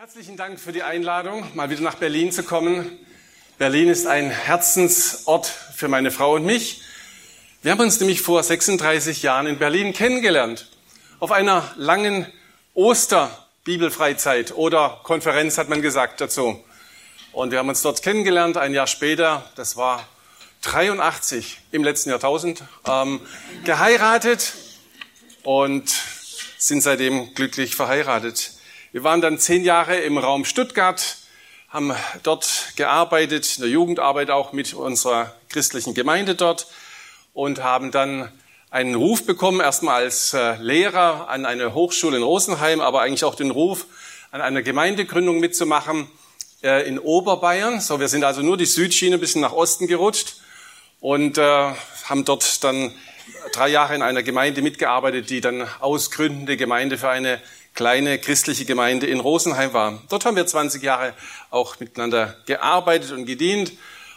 Herzlichen Dank für die Einladung, mal wieder nach Berlin zu kommen. Berlin ist ein Herzensort für meine Frau und mich. Wir haben uns nämlich vor 36 Jahren in Berlin kennengelernt. Auf einer langen Oster-Bibelfreizeit oder Konferenz hat man gesagt dazu. Und wir haben uns dort kennengelernt, ein Jahr später, das war 83 im letzten Jahrtausend, ähm, geheiratet und sind seitdem glücklich verheiratet. Wir waren dann zehn Jahre im Raum Stuttgart, haben dort gearbeitet, in der Jugendarbeit auch mit unserer christlichen Gemeinde dort und haben dann einen Ruf bekommen, erstmal als äh, Lehrer an eine Hochschule in Rosenheim, aber eigentlich auch den Ruf, an einer Gemeindegründung mitzumachen äh, in Oberbayern. So, wir sind also nur die Südschiene ein bisschen nach Osten gerutscht und äh, haben dort dann drei Jahre in einer Gemeinde mitgearbeitet, die dann ausgründende Gemeinde für eine kleine christliche Gemeinde in Rosenheim war. Dort haben wir 20 Jahre auch miteinander gearbeitet und gedient.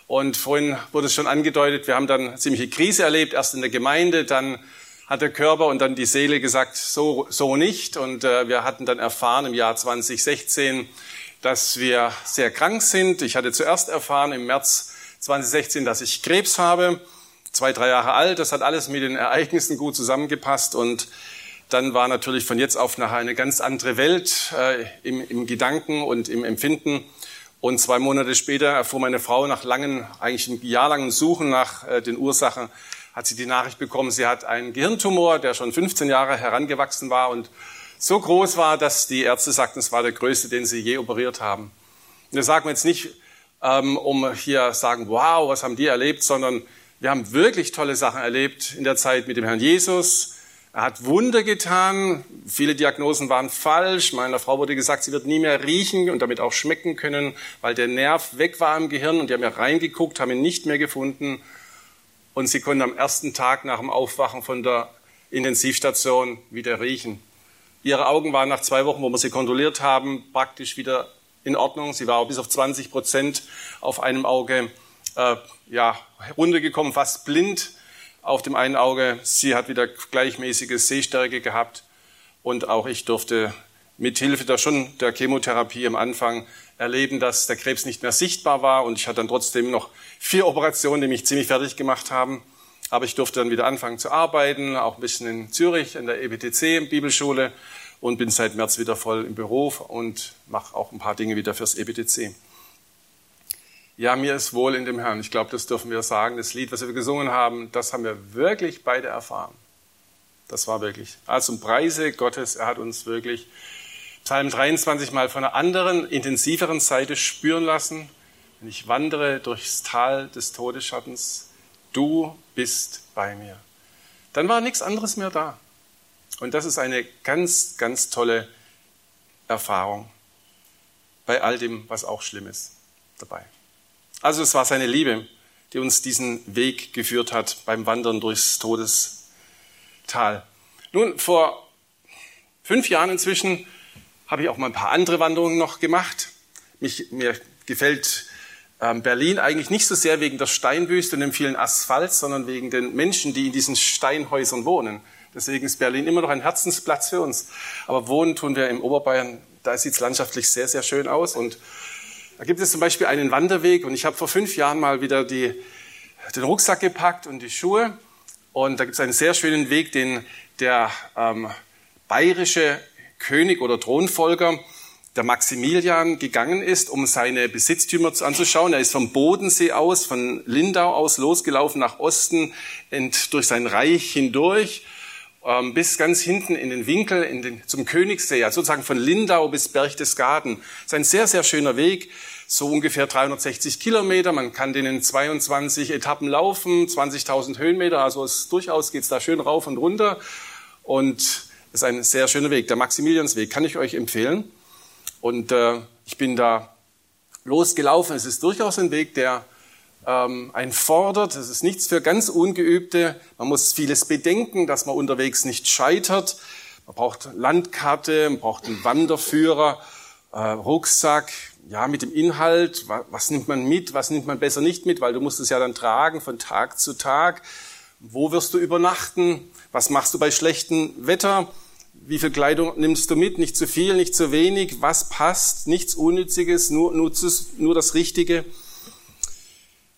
Und vorhin wurde es schon angedeutet, wir haben dann eine ziemliche Krise erlebt, erst in der Gemeinde, dann hat der Körper und dann die Seele gesagt, so, so nicht. Und äh, wir hatten dann erfahren im Jahr 2016, dass wir sehr krank sind. Ich hatte zuerst erfahren im März 2016, dass ich Krebs habe, zwei, drei Jahre alt. Das hat alles mit den Ereignissen gut zusammengepasst und dann war natürlich von jetzt auf nachher eine ganz andere Welt äh, im, im Gedanken und im Empfinden. Und zwei Monate später erfuhr meine Frau nach langen, eigentlich einem jahrlangen Suchen nach äh, den Ursachen, hat sie die Nachricht bekommen, sie hat einen Gehirntumor, der schon 15 Jahre herangewachsen war und so groß war, dass die Ärzte sagten, es war der größte, den sie je operiert haben. Und das sagen wir jetzt nicht, ähm, um hier sagen, wow, was haben die erlebt, sondern wir haben wirklich tolle Sachen erlebt in der Zeit mit dem Herrn Jesus, er hat Wunder getan. Viele Diagnosen waren falsch. Meiner Frau wurde gesagt, sie wird nie mehr riechen und damit auch schmecken können, weil der Nerv weg war im Gehirn und die haben ja reingeguckt, haben ihn nicht mehr gefunden. Und sie konnte am ersten Tag nach dem Aufwachen von der Intensivstation wieder riechen. Ihre Augen waren nach zwei Wochen, wo wir sie kontrolliert haben, praktisch wieder in Ordnung. Sie war auch bis auf 20 Prozent auf einem Auge äh, ja, runtergekommen, fast blind auf dem einen Auge. Sie hat wieder gleichmäßige Sehstärke gehabt und auch ich durfte mit Hilfe der schon der Chemotherapie am Anfang erleben, dass der Krebs nicht mehr sichtbar war und ich hatte dann trotzdem noch vier Operationen, die mich ziemlich fertig gemacht haben. Aber ich durfte dann wieder anfangen zu arbeiten, auch ein bisschen in Zürich in der EBTC Bibelschule und bin seit März wieder voll im Beruf und mache auch ein paar Dinge wieder fürs EBTC. Ja, mir ist wohl in dem Herrn. Ich glaube, das dürfen wir sagen. Das Lied, was wir gesungen haben, das haben wir wirklich beide erfahren. Das war wirklich. Also Preise Gottes, er hat uns wirklich Psalm 23 mal von einer anderen, intensiveren Seite spüren lassen. Wenn ich wandere durchs Tal des Todesschattens, du bist bei mir. Dann war nichts anderes mehr da. Und das ist eine ganz, ganz tolle Erfahrung bei all dem, was auch schlimm ist dabei. Also es war seine Liebe, die uns diesen Weg geführt hat beim Wandern durchs Todestal. Nun, vor fünf Jahren inzwischen habe ich auch mal ein paar andere Wanderungen noch gemacht. Mich, mir gefällt ähm, Berlin eigentlich nicht so sehr wegen der Steinwüste und dem vielen Asphalt, sondern wegen den Menschen, die in diesen Steinhäusern wohnen. Deswegen ist Berlin immer noch ein Herzensplatz für uns. Aber wohnen tun wir im Oberbayern, da sieht es landschaftlich sehr, sehr schön aus. Und da gibt es zum Beispiel einen Wanderweg und ich habe vor fünf Jahren mal wieder die, den Rucksack gepackt und die Schuhe. Und da gibt es einen sehr schönen Weg, den der ähm, bayerische König oder Thronfolger, der Maximilian, gegangen ist, um seine Besitztümer anzuschauen. Er ist vom Bodensee aus, von Lindau aus losgelaufen nach Osten, ent, durch sein Reich hindurch, bis ganz hinten in den Winkel in den, zum Königssee, also sozusagen von Lindau bis Berchtesgaden. Das ist ein sehr, sehr schöner Weg so ungefähr 360 Kilometer. Man kann den in 22 Etappen laufen, 20.000 Höhenmeter. Also es, durchaus geht's da schön rauf und runter. Und es ist ein sehr schöner Weg. Der Maximiliansweg kann ich euch empfehlen. Und äh, ich bin da losgelaufen. Es ist durchaus ein Weg, der ähm, einen. Es ist nichts für ganz Ungeübte. Man muss vieles bedenken, dass man unterwegs nicht scheitert. Man braucht Landkarte, man braucht einen Wanderführer, äh, Rucksack, ja, mit dem Inhalt, was, was, nimmt man mit, was nimmt man besser nicht mit, weil du musst es ja dann tragen von Tag zu Tag. Wo wirst du übernachten? Was machst du bei schlechtem Wetter? wie viel Kleidung nimmst du mit? Nicht zu viel, nicht zu wenig. Was passt? Nichts Unnütziges, nur, nur, nur das Richtige.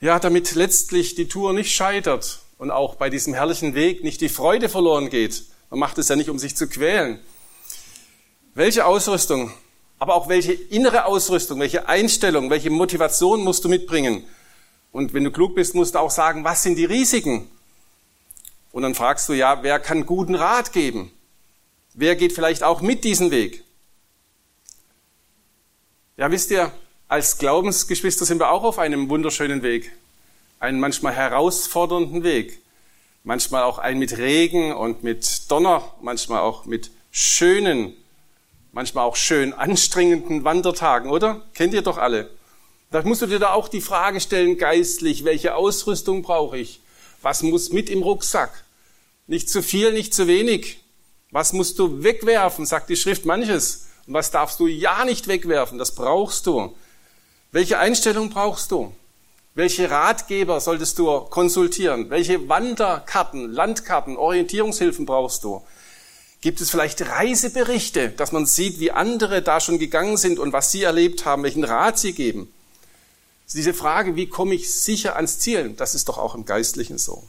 Ja, damit letztlich die Tour nicht scheitert und auch bei diesem herrlichen Weg nicht die Freude verloren geht. Man macht es ja nicht, um sich zu quälen. Welche Ausrüstung, aber auch welche innere Ausrüstung, welche Einstellung, welche Motivation musst du mitbringen? Und wenn du klug bist, musst du auch sagen, was sind die Risiken? Und dann fragst du, ja, wer kann guten Rat geben? Wer geht vielleicht auch mit diesen Weg? Ja, wisst ihr, als Glaubensgeschwister sind wir auch auf einem wunderschönen Weg. Einen manchmal herausfordernden Weg. Manchmal auch einen mit Regen und mit Donner, manchmal auch mit schönen, manchmal auch schön anstrengenden Wandertagen, oder? Kennt ihr doch alle. Da musst du dir da auch die Frage stellen, geistlich, welche Ausrüstung brauche ich? Was muss mit im Rucksack? Nicht zu viel, nicht zu wenig. Was musst du wegwerfen, sagt die Schrift manches. Und was darfst du ja nicht wegwerfen, das brauchst du. Welche Einstellung brauchst du? Welche Ratgeber solltest du konsultieren? Welche Wanderkarten, Landkarten, Orientierungshilfen brauchst du? Gibt es vielleicht Reiseberichte, dass man sieht, wie andere da schon gegangen sind und was sie erlebt haben, welchen Rat sie geben? Diese Frage, wie komme ich sicher ans Ziel, das ist doch auch im Geistlichen so.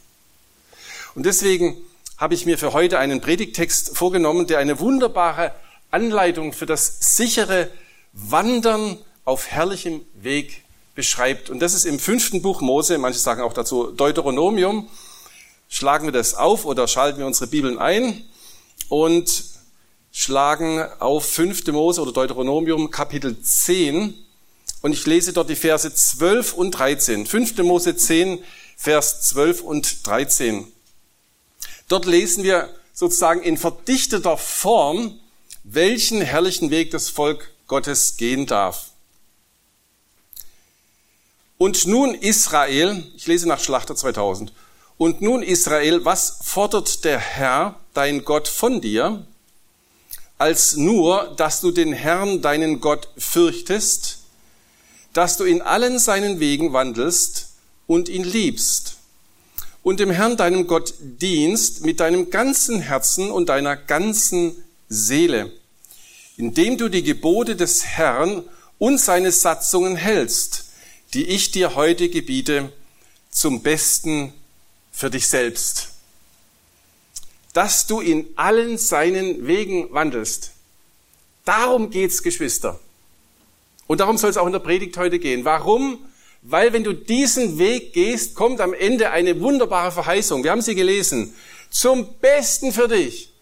Und deswegen habe ich mir für heute einen Predigtext vorgenommen, der eine wunderbare Anleitung für das sichere Wandern auf herrlichem Weg beschreibt. Und das ist im fünften Buch Mose, manche sagen auch dazu Deuteronomium. Schlagen wir das auf oder schalten wir unsere Bibeln ein und schlagen auf fünfte Mose oder Deuteronomium Kapitel 10 und ich lese dort die Verse 12 und 13. Fünfte Mose 10, Vers 12 und 13. Dort lesen wir sozusagen in verdichteter Form, welchen herrlichen Weg das Volk Gottes gehen darf. Und nun Israel, ich lese nach Schlachter 2000, und nun Israel, was fordert der Herr, dein Gott, von dir, als nur, dass du den Herrn, deinen Gott, fürchtest, dass du in allen seinen Wegen wandelst und ihn liebst und dem Herrn, deinem Gott, dienst mit deinem ganzen Herzen und deiner ganzen Seele, indem du die Gebote des Herrn und seine Satzungen hältst, die ich dir heute gebiete, zum Besten für dich selbst. Dass du in allen seinen Wegen wandelst. Darum geht's, Geschwister. Und darum soll es auch in der Predigt heute gehen. Warum weil wenn du diesen Weg gehst, kommt am Ende eine wunderbare Verheißung. Wir haben sie gelesen. Zum Besten für dich.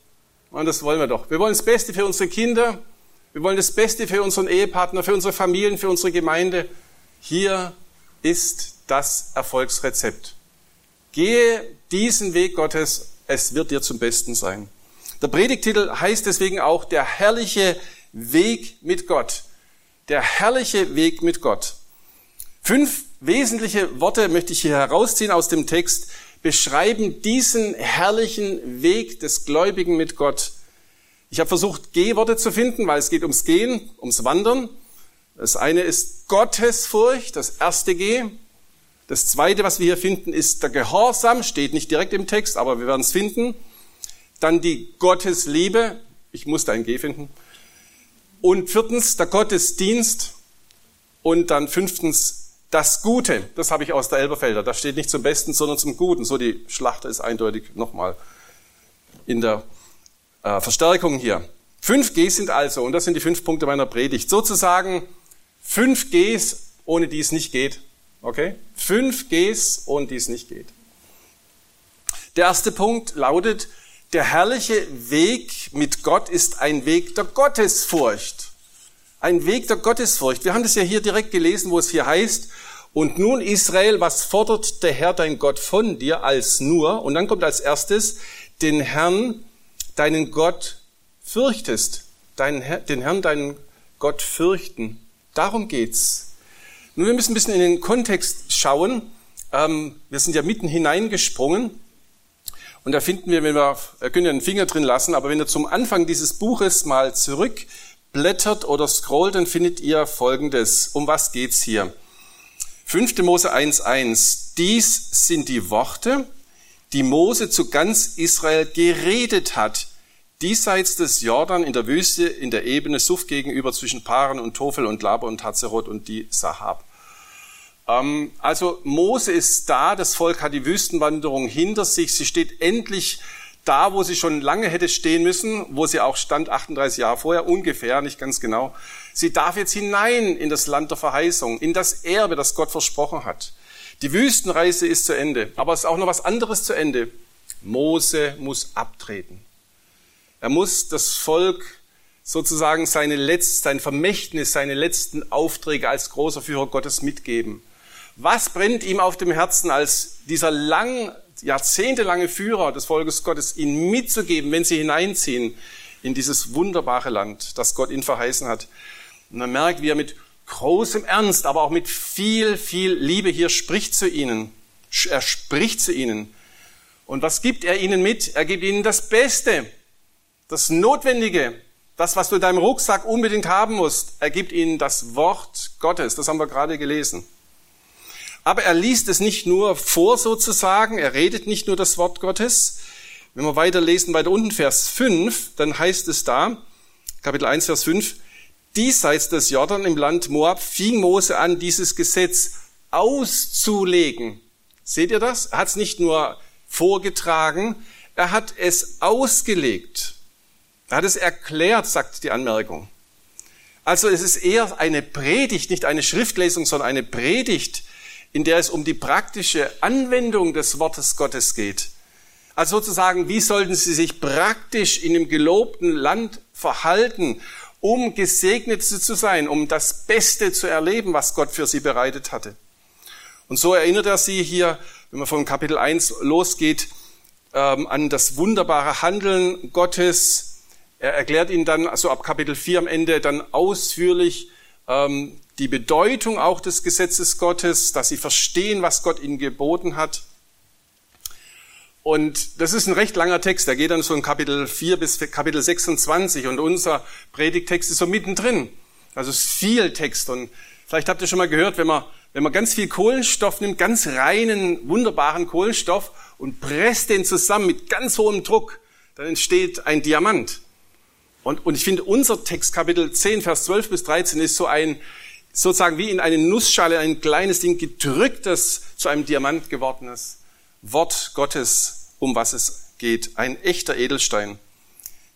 Und das wollen wir doch. Wir wollen das Beste für unsere Kinder. Wir wollen das Beste für unseren Ehepartner, für unsere Familien, für unsere Gemeinde. Hier ist das Erfolgsrezept. Gehe diesen Weg Gottes. Es wird dir zum Besten sein. Der Predigtitel heißt deswegen auch der herrliche Weg mit Gott. Der herrliche Weg mit Gott. Fünf wesentliche Worte möchte ich hier herausziehen aus dem Text, beschreiben diesen herrlichen Weg des Gläubigen mit Gott. Ich habe versucht, G-Worte zu finden, weil es geht ums Gehen, ums Wandern. Das eine ist Gottesfurcht, das erste G. Das zweite, was wir hier finden, ist der Gehorsam, steht nicht direkt im Text, aber wir werden es finden. Dann die Gottesliebe, ich musste ein G finden. Und viertens, der Gottesdienst. Und dann fünftens, das Gute, das habe ich aus der Elberfelder, das steht nicht zum Besten, sondern zum Guten. So die Schlachter ist eindeutig nochmal in der äh, Verstärkung hier. Fünf Gs sind also, und das sind die fünf Punkte meiner Predigt, sozusagen fünf Gs, ohne die es nicht geht. Okay? Fünf Gs, ohne die es nicht geht. Der erste Punkt lautet, der herrliche Weg mit Gott ist ein Weg der Gottesfurcht. Ein Weg der Gottesfurcht. Wir haben das ja hier direkt gelesen, wo es hier heißt, und nun Israel, was fordert der Herr dein Gott von dir als nur? Und dann kommt als erstes, den Herrn, deinen Gott fürchtest. Deinen, den Herrn, deinen Gott fürchten. Darum geht's. Nun, wir müssen ein bisschen in den Kontext schauen. Ähm, wir sind ja mitten hineingesprungen. Und da finden wir, wenn wir, wir können ja einen Finger drin lassen, aber wenn ihr zum Anfang dieses Buches mal zurück blättert oder scrollt, dann findet ihr Folgendes. Um was geht's hier? 5. Mose 1.1. Dies sind die Worte, die Mose zu ganz Israel geredet hat, diesseits des Jordan in der Wüste in der Ebene Suff gegenüber zwischen Paran und Tofel und Laber und Hazeroth und die Sahab. Ähm, also Mose ist da, das Volk hat die Wüstenwanderung hinter sich, sie steht endlich da, wo sie schon lange hätte stehen müssen, wo sie auch stand 38 Jahre vorher, ungefähr, nicht ganz genau. Sie darf jetzt hinein in das Land der Verheißung, in das Erbe, das Gott versprochen hat. Die Wüstenreise ist zu Ende, aber es ist auch noch was anderes zu Ende. Mose muss abtreten. Er muss das Volk sozusagen seine letzte, sein Vermächtnis, seine letzten Aufträge als großer Führer Gottes mitgeben. Was brennt ihm auf dem Herzen als dieser lang, jahrzehntelange Führer des Volkes Gottes, ihnen mitzugeben, wenn sie hineinziehen in dieses wunderbare Land, das Gott ihnen verheißen hat? Und man merkt, wie er mit großem Ernst, aber auch mit viel, viel Liebe hier spricht zu ihnen. Er spricht zu ihnen. Und was gibt er ihnen mit? Er gibt ihnen das Beste, das Notwendige, das, was du in deinem Rucksack unbedingt haben musst. Er gibt ihnen das Wort Gottes. Das haben wir gerade gelesen. Aber er liest es nicht nur vor sozusagen, er redet nicht nur das Wort Gottes. Wenn wir weiterlesen, weiter unten Vers 5, dann heißt es da, Kapitel 1, Vers 5, diesseits des Jordan im Land Moab fing Mose an, dieses Gesetz auszulegen. Seht ihr das? Er hat es nicht nur vorgetragen, er hat es ausgelegt. Er hat es erklärt, sagt die Anmerkung. Also es ist eher eine Predigt, nicht eine Schriftlesung, sondern eine Predigt, in der es um die praktische Anwendung des Wortes Gottes geht. Also sozusagen, wie sollten sie sich praktisch in dem gelobten Land verhalten, um gesegnet zu sein, um das Beste zu erleben, was Gott für sie bereitet hatte. Und so erinnert er sie hier, wenn man von Kapitel 1 losgeht, ähm, an das wunderbare Handeln Gottes. Er erklärt ihnen dann, also ab Kapitel 4 am Ende, dann ausführlich ähm, die Bedeutung auch des Gesetzes Gottes, dass sie verstehen, was Gott ihnen geboten hat. Und das ist ein recht langer Text, der geht dann von Kapitel 4 bis Kapitel 26 und unser Predigtext ist so mittendrin. Also es ist viel Text und vielleicht habt ihr schon mal gehört, wenn man, wenn man ganz viel Kohlenstoff nimmt, ganz reinen, wunderbaren Kohlenstoff und presst den zusammen mit ganz hohem Druck, dann entsteht ein Diamant. Und, und ich finde, unser Text, Kapitel 10, Vers 12 bis 13, ist so ein, sozusagen wie in eine Nussschale ein kleines Ding gedrücktes, zu einem Diamant gewordenes Wort Gottes, um was es geht. Ein echter Edelstein,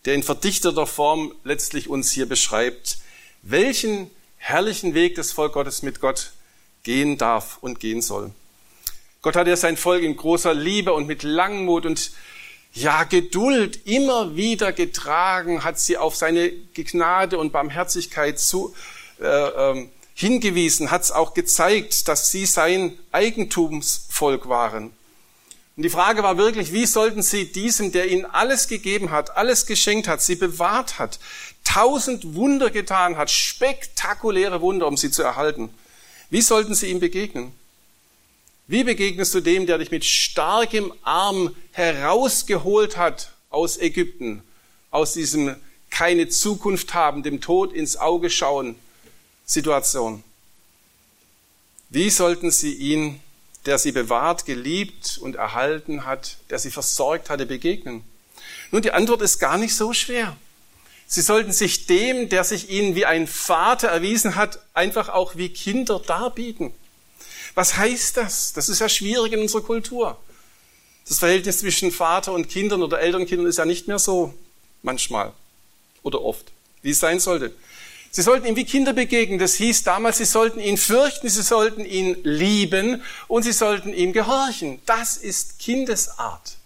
der in verdichteter Form letztlich uns hier beschreibt, welchen herrlichen Weg das Volk Gottes mit Gott gehen darf und gehen soll. Gott hat ja sein Volk in großer Liebe und mit Langmut und ja, Geduld immer wieder getragen, hat sie auf seine Gnade und Barmherzigkeit zu, äh, ähm, hingewiesen, hat es auch gezeigt, dass sie sein Eigentumsvolk waren. Und die Frage war wirklich, wie sollten sie diesem, der ihnen alles gegeben hat, alles geschenkt hat, sie bewahrt hat, tausend Wunder getan hat, spektakuläre Wunder, um sie zu erhalten, wie sollten sie ihm begegnen? Wie begegnest du dem, der dich mit starkem Arm herausgeholt hat aus Ägypten, aus diesem keine Zukunft haben, dem Tod ins Auge schauen, Situation. Wie sollten sie ihn, der sie bewahrt, geliebt und erhalten hat, der sie versorgt hatte, begegnen? Nun, die Antwort ist gar nicht so schwer. Sie sollten sich dem, der sich ihnen wie ein Vater erwiesen hat, einfach auch wie Kinder darbieten. Was heißt das? Das ist ja schwierig in unserer Kultur. Das Verhältnis zwischen Vater und Kindern oder Elternkindern ist ja nicht mehr so manchmal oder oft, wie es sein sollte. Sie sollten ihm wie Kinder begegnen. Das hieß damals, sie sollten ihn fürchten, sie sollten ihn lieben und sie sollten ihm gehorchen. Das ist Kindesart.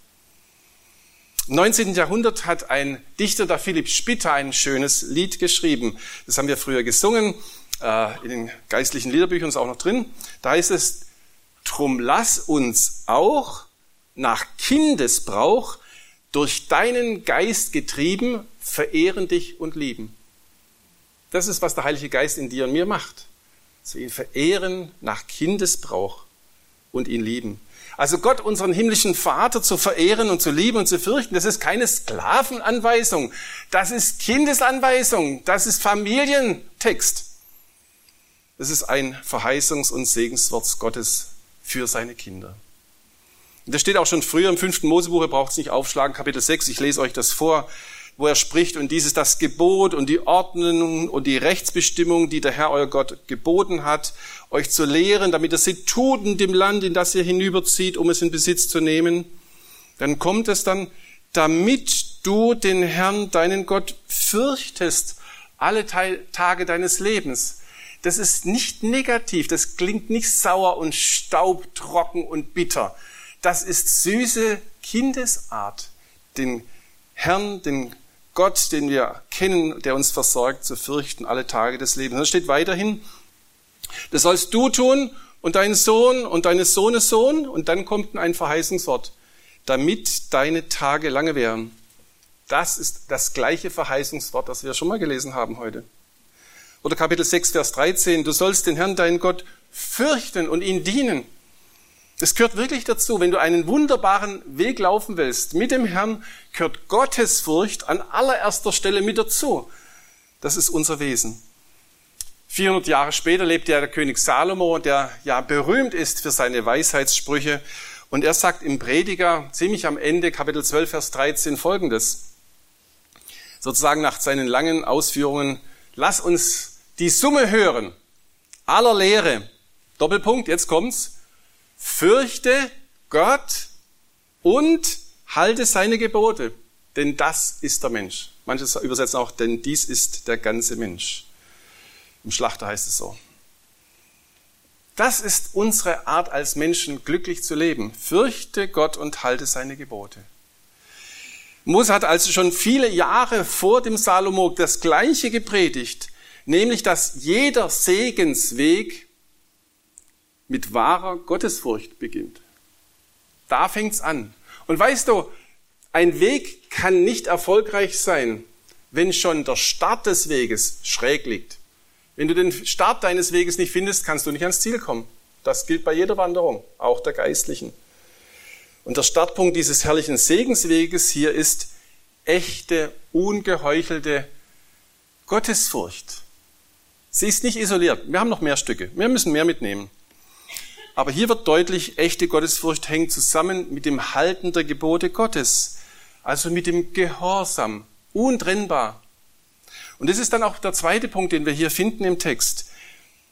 Im 19. Jahrhundert hat ein Dichter, der Philipp Spitter, ein schönes Lied geschrieben. Das haben wir früher gesungen, in den geistlichen Liederbüchern ist auch noch drin. Da heißt es, drum lass uns auch nach Kindesbrauch durch deinen Geist getrieben verehren dich und lieben. Das ist, was der Heilige Geist in dir und mir macht. Dass wir ihn verehren nach Kindesbrauch und ihn lieben. Also Gott, unseren himmlischen Vater, zu verehren und zu lieben und zu fürchten, das ist keine Sklavenanweisung. Das ist Kindesanweisung. Das ist Familientext. Das ist ein Verheißungs- und Segenswort Gottes für seine Kinder. Und das steht auch schon früher im fünften Mosebuch, ihr braucht es nicht aufschlagen, Kapitel 6, ich lese euch das vor wo er spricht, und dies ist das Gebot und die Ordnung und die Rechtsbestimmung, die der Herr euer Gott geboten hat, euch zu lehren, damit ihr sie tut in dem Land, in das ihr hinüberzieht, um es in Besitz zu nehmen. Dann kommt es dann, damit du den Herrn, deinen Gott, fürchtest alle Tage deines Lebens. Das ist nicht negativ, das klingt nicht sauer und staubtrocken und bitter. Das ist süße Kindesart, den Herrn, den Gott, den wir kennen, der uns versorgt, zu fürchten alle Tage des Lebens. Da steht weiterhin, das sollst du tun und dein Sohn und deines Sohnes Sohn und dann kommt ein Verheißungswort, damit deine Tage lange wären. Das ist das gleiche Verheißungswort, das wir schon mal gelesen haben heute. Oder Kapitel 6, Vers 13, du sollst den Herrn, deinen Gott, fürchten und ihn dienen. Das gehört wirklich dazu. Wenn du einen wunderbaren Weg laufen willst mit dem Herrn, gehört Gottesfurcht an allererster Stelle mit dazu. Das ist unser Wesen. 400 Jahre später lebte ja der König Salomo, der ja berühmt ist für seine Weisheitssprüche. Und er sagt im Prediger, ziemlich am Ende, Kapitel 12, Vers 13, folgendes. Sozusagen nach seinen langen Ausführungen, lass uns die Summe hören aller Lehre. Doppelpunkt, jetzt kommt's. Fürchte Gott und halte seine Gebote, denn das ist der Mensch. Manche übersetzen auch, denn dies ist der ganze Mensch. Im Schlachter heißt es so. Das ist unsere Art als Menschen glücklich zu leben. Fürchte Gott und halte seine Gebote. Mose hat also schon viele Jahre vor dem Salomo das Gleiche gepredigt nämlich dass jeder Segensweg mit wahrer Gottesfurcht beginnt. Da fängt's an. Und weißt du, ein Weg kann nicht erfolgreich sein, wenn schon der Start des Weges schräg liegt. Wenn du den Start deines Weges nicht findest, kannst du nicht ans Ziel kommen. Das gilt bei jeder Wanderung, auch der geistlichen. Und der Startpunkt dieses herrlichen Segensweges hier ist echte, ungeheuchelte Gottesfurcht. Sie ist nicht isoliert. Wir haben noch mehr Stücke. Wir müssen mehr mitnehmen. Aber hier wird deutlich, echte Gottesfurcht hängt zusammen mit dem Halten der Gebote Gottes. Also mit dem Gehorsam. Untrennbar. Und das ist dann auch der zweite Punkt, den wir hier finden im Text.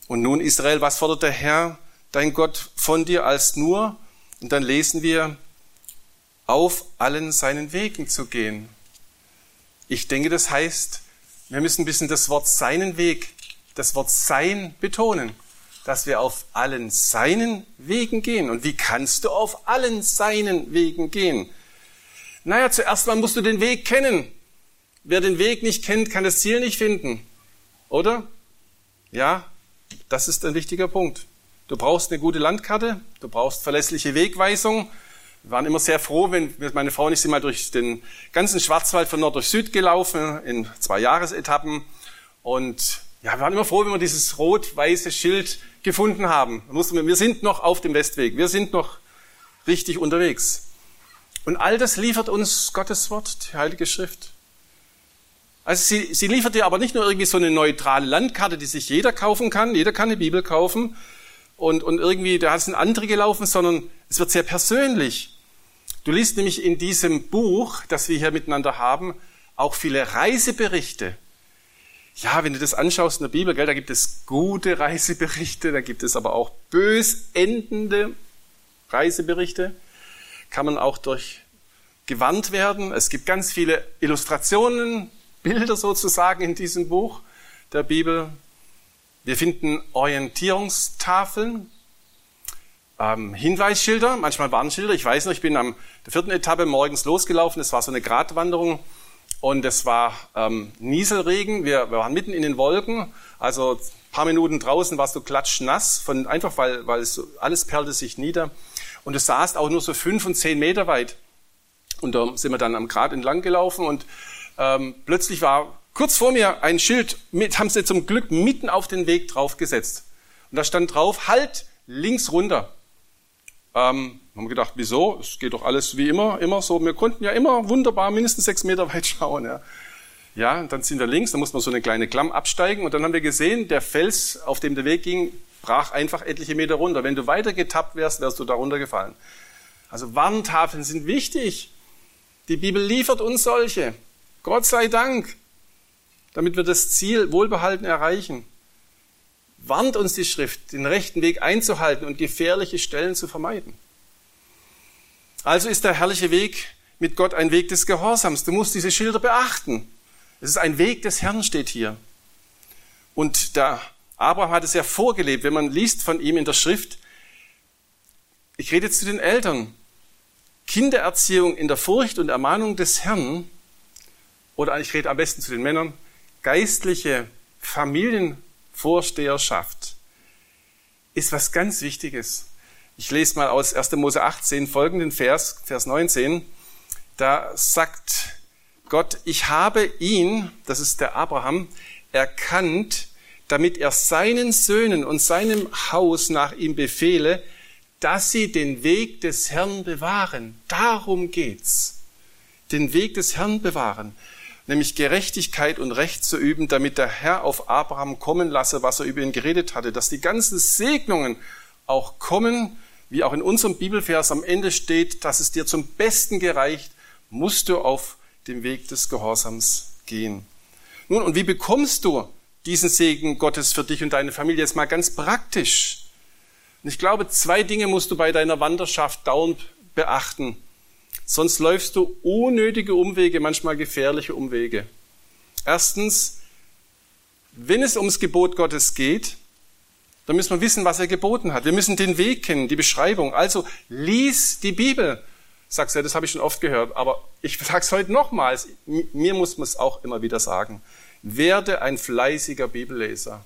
Und nun Israel, was fordert der Herr, dein Gott, von dir als nur? Und dann lesen wir, auf allen seinen Wegen zu gehen. Ich denke, das heißt, wir müssen ein bisschen das Wort seinen Weg das Wort sein betonen, dass wir auf allen seinen Wegen gehen. Und wie kannst du auf allen seinen Wegen gehen? Naja, zuerst mal musst du den Weg kennen. Wer den Weg nicht kennt, kann das Ziel nicht finden. Oder? Ja, das ist ein wichtiger Punkt. Du brauchst eine gute Landkarte, du brauchst verlässliche Wegweisung. Wir waren immer sehr froh, wenn meine Frau und ich sind mal durch den ganzen Schwarzwald von Nord durch Süd gelaufen, in zwei Jahresetappen. Und ja, wir waren immer froh, wenn wir dieses rot-weiße Schild gefunden haben. Wir sind noch auf dem Westweg. Wir sind noch richtig unterwegs. Und all das liefert uns Gottes Wort, die Heilige Schrift. Also sie, sie liefert dir aber nicht nur irgendwie so eine neutrale Landkarte, die sich jeder kaufen kann. Jeder kann eine Bibel kaufen. Und, und irgendwie, da sind andere gelaufen, sondern es wird sehr persönlich. Du liest nämlich in diesem Buch, das wir hier miteinander haben, auch viele Reiseberichte ja, wenn du das anschaust in der Bibel, gell, da gibt es gute Reiseberichte, da gibt es aber auch bös endende Reiseberichte. Kann man auch durch gewandt werden. Es gibt ganz viele Illustrationen, Bilder sozusagen in diesem Buch der Bibel. Wir finden Orientierungstafeln, ähm, Hinweisschilder, manchmal Warnschilder. Ich weiß noch, ich bin am der vierten Etappe morgens losgelaufen. Es war so eine Gratwanderung und es war ähm, Nieselregen. Wir, wir waren mitten in den Wolken. Also ein paar Minuten draußen warst du klatschnass, von, einfach weil, weil es, alles perlte sich nieder. Und du saßt auch nur so fünf und zehn Meter weit. Und da sind wir dann am Grat entlang gelaufen und ähm, plötzlich war kurz vor mir ein Schild, mit, haben sie zum Glück mitten auf den Weg draufgesetzt. Und da stand drauf, halt links runter. Ähm, haben wir gedacht, wieso? Es geht doch alles wie immer, immer so. Wir konnten ja immer wunderbar mindestens sechs Meter weit schauen. Ja, ja und dann sind wir links, dann muss man so eine kleine Klamm absteigen und dann haben wir gesehen, der Fels, auf dem der Weg ging, brach einfach etliche Meter runter. Wenn du weiter getappt wärst, wärst du da runtergefallen. Also Warntafeln sind wichtig. Die Bibel liefert uns solche. Gott sei Dank, damit wir das Ziel wohlbehalten erreichen. Warnt uns die Schrift, den rechten Weg einzuhalten und gefährliche Stellen zu vermeiden. Also ist der herrliche Weg mit Gott ein Weg des Gehorsams. Du musst diese Schilder beachten. Es ist ein Weg des Herrn, steht hier. Und der Abraham hat es ja vorgelebt. Wenn man liest von ihm in der Schrift, ich rede jetzt zu den Eltern, Kindererziehung in der Furcht und Ermahnung des Herrn, oder ich rede am besten zu den Männern, geistliche Familienvorsteherschaft ist was ganz Wichtiges. Ich lese mal aus 1. Mose 18 folgenden Vers, Vers 19. Da sagt Gott, ich habe ihn, das ist der Abraham, erkannt, damit er seinen Söhnen und seinem Haus nach ihm befehle, dass sie den Weg des Herrn bewahren. Darum geht's. Den Weg des Herrn bewahren. Nämlich Gerechtigkeit und Recht zu üben, damit der Herr auf Abraham kommen lasse, was er über ihn geredet hatte. Dass die ganzen Segnungen auch kommen, wie auch in unserem Bibelvers am Ende steht, dass es dir zum Besten gereicht, musst du auf dem Weg des Gehorsams gehen. Nun, und wie bekommst du diesen Segen Gottes für dich und deine Familie jetzt mal ganz praktisch? Und ich glaube, zwei Dinge musst du bei deiner Wanderschaft dauernd beachten. Sonst läufst du unnötige Umwege, manchmal gefährliche Umwege. Erstens, wenn es ums Gebot Gottes geht, dann müssen wir wissen, was er geboten hat. Wir müssen den Weg kennen, die Beschreibung. Also lies die Bibel. Sagst du, ja, das habe ich schon oft gehört, aber ich sage es heute nochmals. Mir muss man es auch immer wieder sagen. Werde ein fleißiger Bibelleser.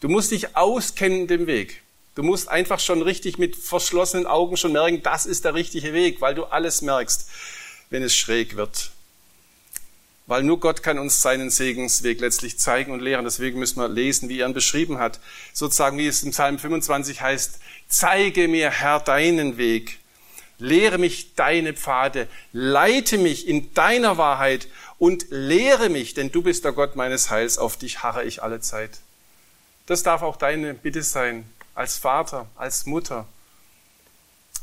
Du musst dich auskennen dem Weg. Du musst einfach schon richtig mit verschlossenen Augen schon merken, das ist der richtige Weg, weil du alles merkst, wenn es schräg wird. Weil nur Gott kann uns seinen Segensweg letztlich zeigen und lehren. Deswegen müssen wir lesen, wie er ihn beschrieben hat. Sozusagen, wie es im Psalm 25 heißt, zeige mir, Herr, deinen Weg Lehre mich deine Pfade, leite mich in deiner Wahrheit und lehre mich, denn du bist der Gott meines Heils, auf dich harre ich alle Zeit. Das darf auch deine Bitte sein, als Vater, als Mutter.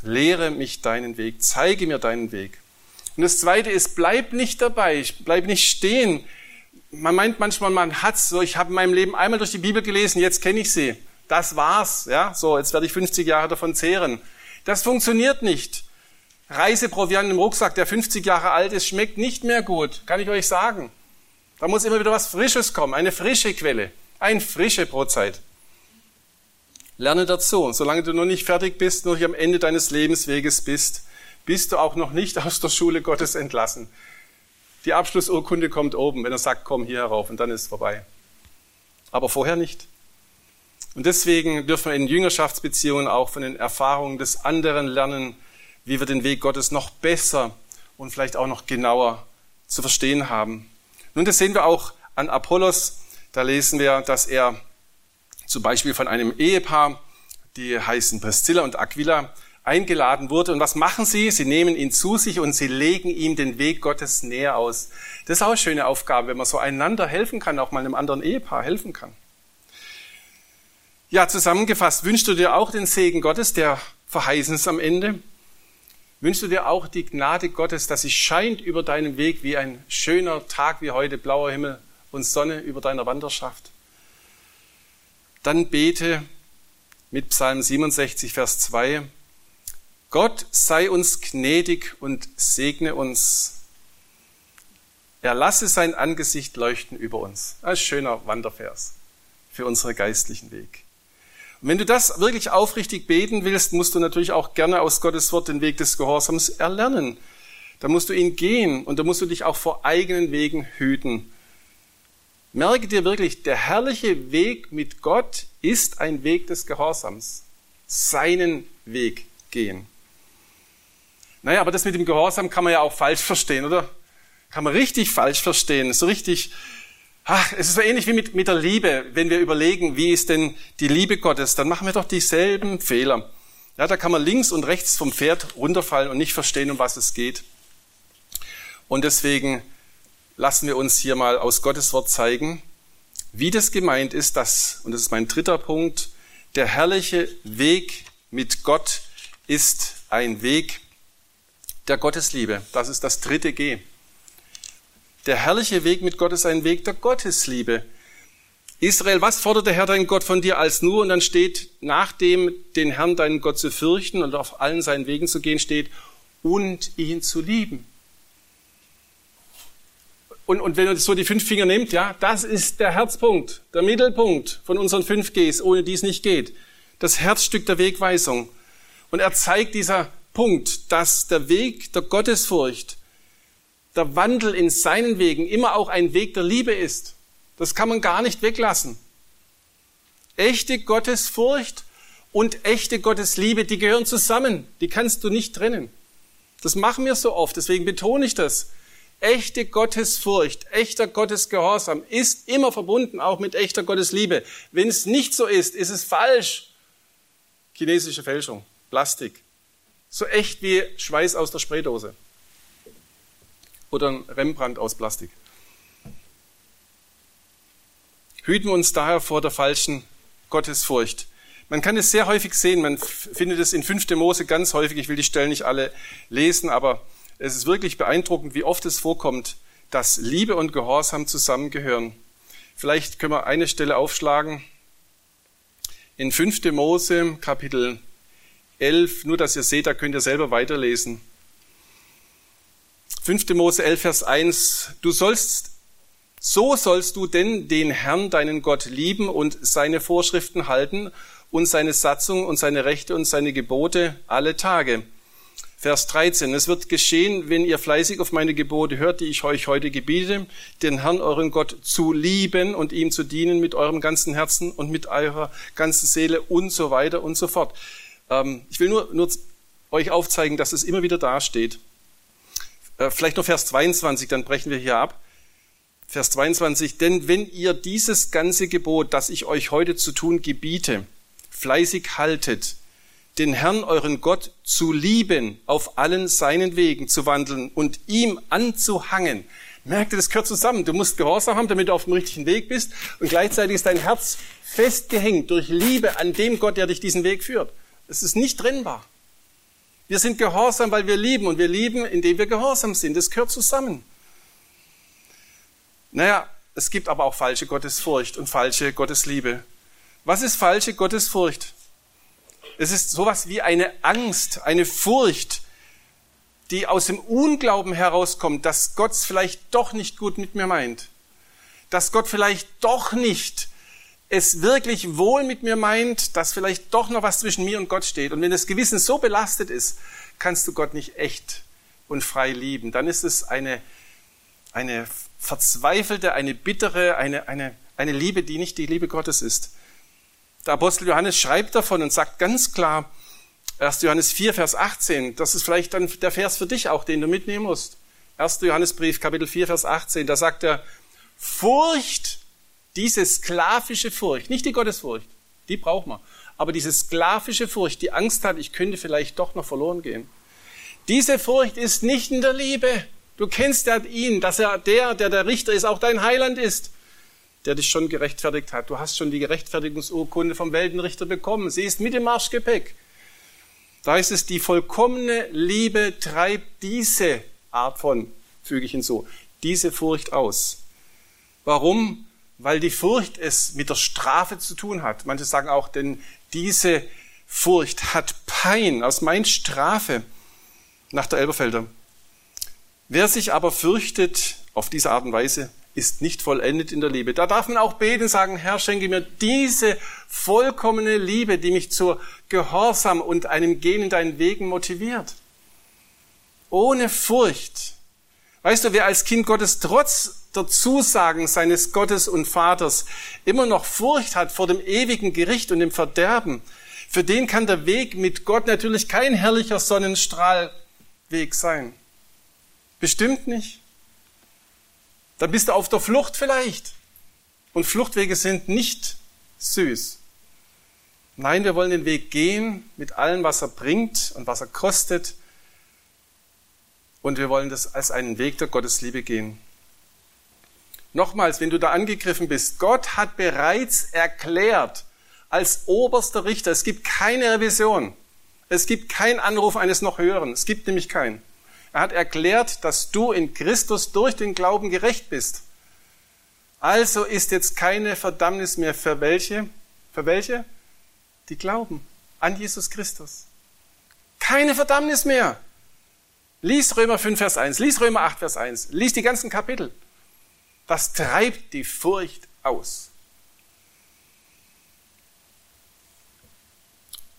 Lehre mich deinen Weg, zeige mir deinen Weg. Und das Zweite ist, bleib nicht dabei, bleib nicht stehen. Man meint manchmal, man hat's so, ich habe in meinem Leben einmal durch die Bibel gelesen, jetzt kenne ich sie. Das war's, ja, so, jetzt werde ich 50 Jahre davon zehren. Das funktioniert nicht. Reiseproviant im Rucksack, der 50 Jahre alt ist, schmeckt nicht mehr gut, kann ich euch sagen. Da muss immer wieder was Frisches kommen, eine frische Quelle, eine frische Brotzeit. Lerne dazu. Solange du noch nicht fertig bist, noch nicht am Ende deines Lebensweges bist, bist du auch noch nicht aus der Schule Gottes entlassen. Die Abschlussurkunde kommt oben, wenn er sagt, komm hier herauf und dann ist es vorbei. Aber vorher nicht. Und deswegen dürfen wir in Jüngerschaftsbeziehungen auch von den Erfahrungen des anderen lernen, wie wir den Weg Gottes noch besser und vielleicht auch noch genauer zu verstehen haben. Nun, das sehen wir auch an Apollos. Da lesen wir, dass er zum Beispiel von einem Ehepaar, die heißen Priscilla und Aquila, eingeladen wurde. Und was machen sie? Sie nehmen ihn zu sich und sie legen ihm den Weg Gottes näher aus. Das ist auch eine schöne Aufgabe, wenn man so einander helfen kann, auch mal einem anderen Ehepaar helfen kann. Ja, zusammengefasst, wünschst du dir auch den Segen Gottes, der verheißen ist am Ende? Wünschst du dir auch die Gnade Gottes, dass sie scheint über deinem Weg wie ein schöner Tag wie heute, blauer Himmel und Sonne über deiner Wanderschaft? Dann bete mit Psalm 67, Vers 2. Gott sei uns gnädig und segne uns. Er lasse sein Angesicht leuchten über uns. Ein schöner Wandervers für unseren geistlichen Weg. Und wenn du das wirklich aufrichtig beten willst, musst du natürlich auch gerne aus Gottes Wort den Weg des Gehorsams erlernen. Da musst du ihn gehen und da musst du dich auch vor eigenen Wegen hüten. Merke dir wirklich, der herrliche Weg mit Gott ist ein Weg des Gehorsams. Seinen Weg gehen. Naja, aber das mit dem Gehorsam kann man ja auch falsch verstehen, oder? Kann man richtig falsch verstehen. So richtig Ach, es ist so ähnlich wie mit, mit der Liebe. Wenn wir überlegen, wie ist denn die Liebe Gottes, dann machen wir doch dieselben Fehler. Ja, da kann man links und rechts vom Pferd runterfallen und nicht verstehen, um was es geht. Und deswegen lassen wir uns hier mal aus Gottes Wort zeigen, wie das gemeint ist, dass, und das ist mein dritter Punkt, der herrliche Weg mit Gott ist ein Weg der Gottesliebe. Das ist das dritte G. Der herrliche Weg mit Gott ist ein Weg der Gottesliebe. Israel, was fordert der Herr dein Gott von dir als nur? Und dann steht, nach dem den Herrn deinen Gott zu fürchten und auf allen seinen Wegen zu gehen, steht, und ihn zu lieben. Und, und wenn ihr so die fünf Finger nimmt, ja, das ist der Herzpunkt, der Mittelpunkt von unseren fünf Gs, ohne die es nicht geht. Das Herzstück der Wegweisung. Und er zeigt dieser Punkt, dass der Weg der Gottesfurcht, der Wandel in seinen Wegen immer auch ein Weg der Liebe ist. Das kann man gar nicht weglassen. Echte Gottesfurcht und echte Gottesliebe, die gehören zusammen. Die kannst du nicht trennen. Das machen wir so oft, deswegen betone ich das. Echte Gottesfurcht, echter Gottesgehorsam ist immer verbunden auch mit echter Gottesliebe. Wenn es nicht so ist, ist es falsch. Chinesische Fälschung, Plastik. So echt wie Schweiß aus der Spraydose. Oder ein Rembrandt aus Plastik. Hüten wir uns daher vor der falschen Gottesfurcht. Man kann es sehr häufig sehen, man findet es in 5. Mose ganz häufig, ich will die Stellen nicht alle lesen, aber es ist wirklich beeindruckend, wie oft es vorkommt, dass Liebe und Gehorsam zusammengehören. Vielleicht können wir eine Stelle aufschlagen. In 5. Mose, Kapitel 11, nur dass ihr seht, da könnt ihr selber weiterlesen. 5. Mose 11, Vers 1. Du sollst, so sollst du denn den Herrn, deinen Gott, lieben und seine Vorschriften halten und seine Satzung und seine Rechte und seine Gebote alle Tage Vers 13. Es wird geschehen, wenn ihr fleißig auf meine Gebote hört, die ich euch heute gebiete, den Herrn, euren Gott, zu lieben und ihm zu dienen mit eurem ganzen Herzen und mit eurer ganzen Seele und so weiter und so fort. Ähm, ich will nur, nur euch aufzeigen, dass es immer wieder dasteht. Äh, vielleicht noch Vers 22, dann brechen wir hier ab. Vers 22, denn wenn ihr dieses ganze Gebot, das ich euch heute zu tun gebiete, fleißig haltet, den Herrn, euren Gott, zu lieben, auf allen seinen Wegen zu wandeln und ihm anzuhangen. Merkt ihr, das gehört zusammen. Du musst Gehorsam haben, damit du auf dem richtigen Weg bist. Und gleichzeitig ist dein Herz festgehängt durch Liebe an dem Gott, der dich diesen Weg führt. Es ist nicht trennbar. Wir sind gehorsam, weil wir lieben. Und wir lieben, indem wir gehorsam sind. Das gehört zusammen. Naja, es gibt aber auch falsche Gottesfurcht und falsche Gottesliebe. Was ist falsche Gottesfurcht? Es ist sowas wie eine Angst, eine Furcht, die aus dem Unglauben herauskommt, dass Gott es vielleicht doch nicht gut mit mir meint. Dass Gott vielleicht doch nicht es wirklich wohl mit mir meint, dass vielleicht doch noch was zwischen mir und Gott steht. Und wenn das Gewissen so belastet ist, kannst du Gott nicht echt und frei lieben. Dann ist es eine, eine verzweifelte, eine bittere, eine, eine, eine Liebe, die nicht die Liebe Gottes ist. Der Apostel Johannes schreibt davon und sagt ganz klar, 1. Johannes 4, Vers 18, das ist vielleicht dann der Vers für dich auch, den du mitnehmen musst. 1. Johannesbrief, Kapitel 4, Vers 18, da sagt er, Furcht, diese sklavische Furcht, nicht die Gottesfurcht, die braucht man, aber diese sklavische Furcht, die Angst hat, ich könnte vielleicht doch noch verloren gehen. Diese Furcht ist nicht in der Liebe. Du kennst ja ihn, dass er der, der der Richter ist, auch dein Heiland ist der dich schon gerechtfertigt hat. Du hast schon die Gerechtfertigungsurkunde vom Weltenrichter bekommen. Sie ist mit dem Marschgepäck. Da heißt es, die vollkommene Liebe treibt diese Art von, füge ich hinzu, diese Furcht aus. Warum? Weil die Furcht es mit der Strafe zu tun hat. Manche sagen auch, denn diese Furcht hat Pein, aus meint Strafe nach der Elberfelder. Wer sich aber fürchtet auf diese Art und Weise, ist nicht vollendet in der Liebe. Da darf man auch beten, sagen, Herr, schenke mir diese vollkommene Liebe, die mich zur Gehorsam und einem Gehen in deinen Wegen motiviert. Ohne Furcht. Weißt du, wer als Kind Gottes trotz der Zusagen seines Gottes und Vaters immer noch Furcht hat vor dem ewigen Gericht und dem Verderben, für den kann der Weg mit Gott natürlich kein herrlicher Sonnenstrahlweg sein. Bestimmt nicht. Dann bist du auf der Flucht vielleicht. Und Fluchtwege sind nicht süß. Nein, wir wollen den Weg gehen mit allem, was er bringt und was er kostet. Und wir wollen das als einen Weg der Gottesliebe gehen. Nochmals, wenn du da angegriffen bist, Gott hat bereits erklärt, als oberster Richter, es gibt keine Revision. Es gibt keinen Anruf eines noch Höheren. Es gibt nämlich keinen. Er hat erklärt, dass du in Christus durch den Glauben gerecht bist. Also ist jetzt keine Verdammnis mehr für welche? Für welche? Die glauben an Jesus Christus. Keine Verdammnis mehr. Lies Römer 5, Vers 1, lies Römer 8, Vers 1, lies die ganzen Kapitel. Das treibt die Furcht aus.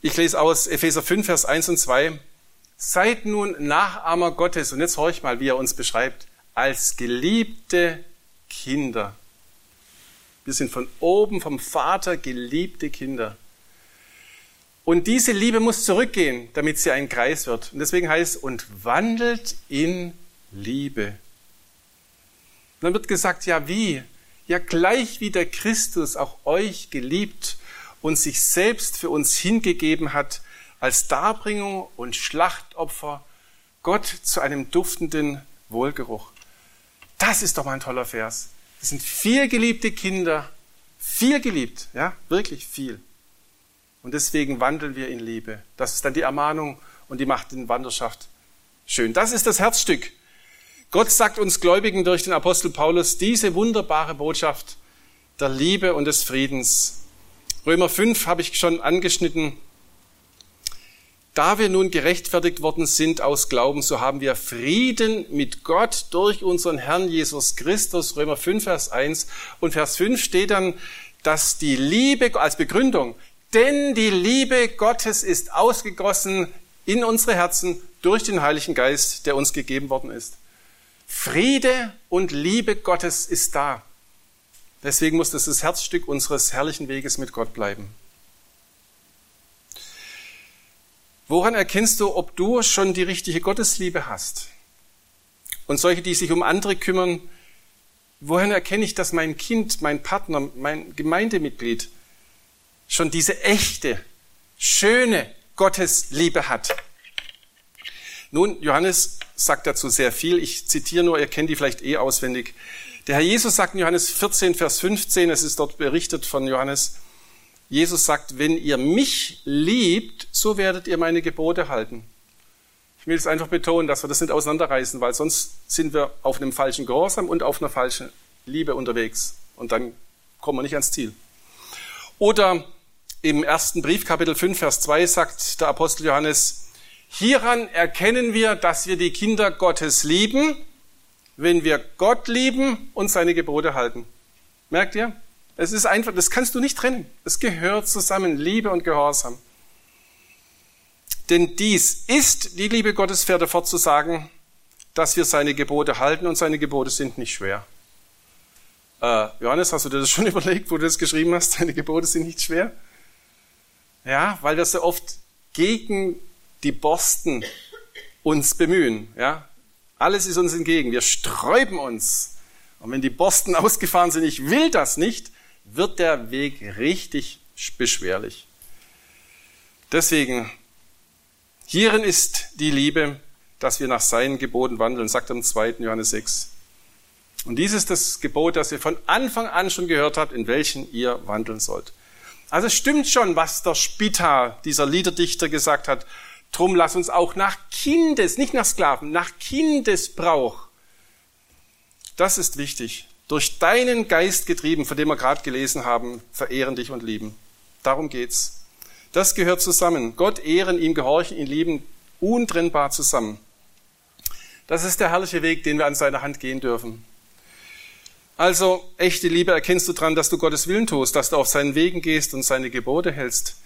Ich lese aus Epheser 5, Vers 1 und 2. Seid nun Nachahmer Gottes, und jetzt horch mal, wie er uns beschreibt, als geliebte Kinder. Wir sind von oben vom Vater geliebte Kinder. Und diese Liebe muss zurückgehen, damit sie ein Kreis wird. Und deswegen heißt es, und wandelt in Liebe. Und dann wird gesagt, ja wie? Ja gleich wie der Christus auch euch geliebt und sich selbst für uns hingegeben hat als Darbringung und Schlachtopfer Gott zu einem duftenden Wohlgeruch. Das ist doch mal ein toller Vers. Das sind viel geliebte Kinder, viel geliebt, ja, wirklich viel. Und deswegen wandeln wir in Liebe. Das ist dann die Ermahnung und die macht in Wanderschaft schön. Das ist das Herzstück. Gott sagt uns Gläubigen durch den Apostel Paulus diese wunderbare Botschaft der Liebe und des Friedens. Römer 5 habe ich schon angeschnitten. Da wir nun gerechtfertigt worden sind aus Glauben, so haben wir Frieden mit Gott durch unseren Herrn Jesus Christus. Römer 5, Vers 1. Und Vers 5 steht dann, dass die Liebe als Begründung, denn die Liebe Gottes ist ausgegossen in unsere Herzen durch den Heiligen Geist, der uns gegeben worden ist. Friede und Liebe Gottes ist da. Deswegen muss das das Herzstück unseres herrlichen Weges mit Gott bleiben. Woran erkennst du, ob du schon die richtige Gottesliebe hast? Und solche, die sich um andere kümmern, woran erkenne ich, dass mein Kind, mein Partner, mein Gemeindemitglied schon diese echte, schöne Gottesliebe hat. Nun, Johannes sagt dazu sehr viel. Ich zitiere nur, ihr kennt die vielleicht eh auswendig. Der Herr Jesus sagt in Johannes 14, Vers 15, es ist dort berichtet von Johannes, Jesus sagt, wenn ihr mich liebt, so werdet ihr meine Gebote halten. Ich will es einfach betonen, dass wir das nicht auseinanderreißen, weil sonst sind wir auf einem falschen Gehorsam und auf einer falschen Liebe unterwegs. Und dann kommen wir nicht ans Ziel. Oder im ersten Brief, Kapitel 5, Vers 2, sagt der Apostel Johannes, hieran erkennen wir, dass wir die Kinder Gottes lieben, wenn wir Gott lieben und seine Gebote halten. Merkt ihr? Es ist einfach, das kannst du nicht trennen. Es gehört zusammen, Liebe und Gehorsam. Denn dies ist die Liebe Gottes, fährt er fort zu sagen, dass wir seine Gebote halten und seine Gebote sind nicht schwer. Äh, Johannes, hast du dir das schon überlegt, wo du das geschrieben hast? Seine Gebote sind nicht schwer? Ja, weil wir so oft gegen die Borsten uns bemühen. Ja, alles ist uns entgegen. Wir sträuben uns. Und wenn die Borsten ausgefahren sind, ich will das nicht, wird der Weg richtig beschwerlich. Deswegen, hierin ist die Liebe, dass wir nach seinen Geboten wandeln, sagt er im 2. Johannes 6. Und dies ist das Gebot, das ihr von Anfang an schon gehört habt, in welchen ihr wandeln sollt. Also es stimmt schon, was der Spita, dieser Liederdichter, gesagt hat. Drum lass uns auch nach Kindes, nicht nach Sklaven, nach Kindesbrauch. Das ist wichtig. Durch deinen Geist getrieben, von dem wir gerade gelesen haben, verehren dich und lieben. Darum geht's. Das gehört zusammen. Gott ehren, ihm gehorchen, ihn lieben, untrennbar zusammen. Das ist der herrliche Weg, den wir an seiner Hand gehen dürfen. Also echte Liebe erkennst du dran, dass du Gottes Willen tust, dass du auf seinen Wegen gehst und seine Gebote hältst.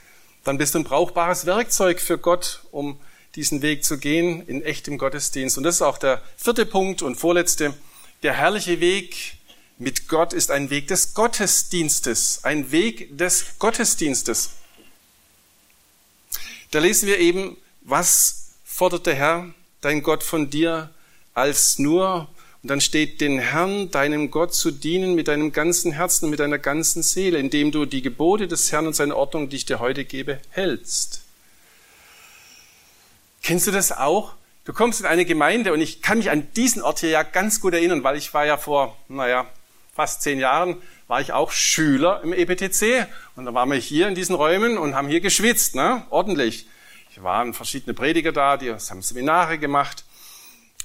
Dann bist du ein brauchbares Werkzeug für Gott, um diesen Weg zu gehen in echtem Gottesdienst. Und das ist auch der vierte Punkt und vorletzte. Der herrliche Weg mit Gott ist ein Weg des Gottesdienstes, ein Weg des Gottesdienstes. Da lesen wir eben, was fordert der Herr, dein Gott von dir, als nur und dann steht, den Herrn, deinem Gott zu dienen mit deinem ganzen Herzen und mit deiner ganzen Seele, indem du die Gebote des Herrn und seine Ordnung, die ich dir heute gebe, hältst. Kennst du das auch? Du kommst in eine Gemeinde und ich kann mich an diesen Ort hier ja ganz gut erinnern, weil ich war ja vor, naja, fast zehn Jahren, war ich auch Schüler im EPTC und da waren wir hier in diesen Räumen und haben hier geschwitzt, ne? ordentlich. Ich waren verschiedene Prediger da, die haben Seminare gemacht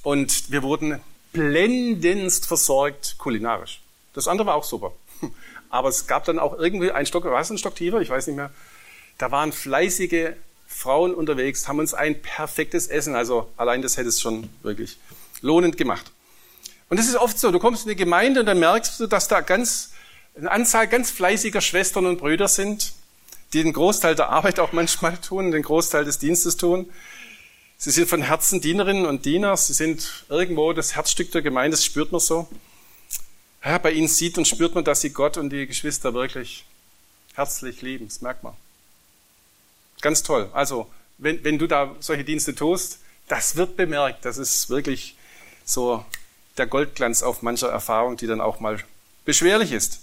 Und wir wurden blendendst versorgt kulinarisch. Das andere war auch super. Aber es gab dann auch irgendwie ein Stock, war es ein Stock tiefer? Ich weiß nicht mehr. Da waren fleißige Frauen unterwegs, haben uns ein perfektes Essen, also allein das hätte es schon wirklich lohnend gemacht. Und das ist oft so, du kommst in eine Gemeinde und dann merkst du, dass da ganz, eine Anzahl ganz fleißiger Schwestern und Brüder sind, die den Großteil der Arbeit auch manchmal tun, den Großteil des Dienstes tun. Sie sind von Herzen Dienerinnen und Diener, sie sind irgendwo das Herzstück der Gemeinde, das spürt man so. Ja, bei ihnen sieht und spürt man, dass sie Gott und die Geschwister wirklich herzlich lieben, das merkt man. Ganz toll. Also, wenn, wenn du da solche Dienste tust, das wird bemerkt, das ist wirklich so der Goldglanz auf mancher Erfahrung, die dann auch mal beschwerlich ist.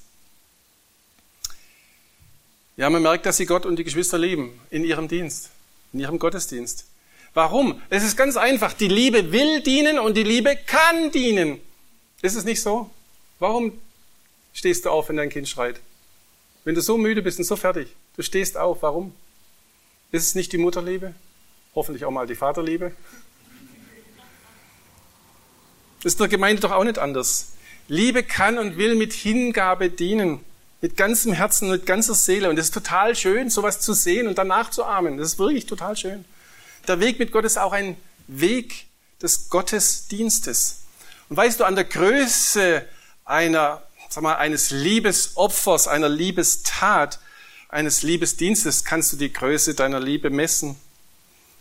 Ja, man merkt, dass sie Gott und die Geschwister lieben in ihrem Dienst, in ihrem Gottesdienst. Warum? Es ist ganz einfach. Die Liebe will dienen und die Liebe kann dienen. Ist es nicht so? Warum stehst du auf, wenn dein Kind schreit? Wenn du so müde bist und so fertig, du stehst auf. Warum? Ist es nicht die Mutterliebe? Hoffentlich auch mal die Vaterliebe? Ist der Gemeinde doch auch nicht anders. Liebe kann und will mit Hingabe dienen, mit ganzem Herzen, mit ganzer Seele. Und es ist total schön, sowas zu sehen und danach zu ahmen. Das ist wirklich total schön. Der Weg mit Gott ist auch ein Weg des Gottesdienstes. Und weißt du, an der Größe einer, sag mal, eines Liebesopfers, einer Liebestat, eines Liebesdienstes kannst du die Größe deiner Liebe messen.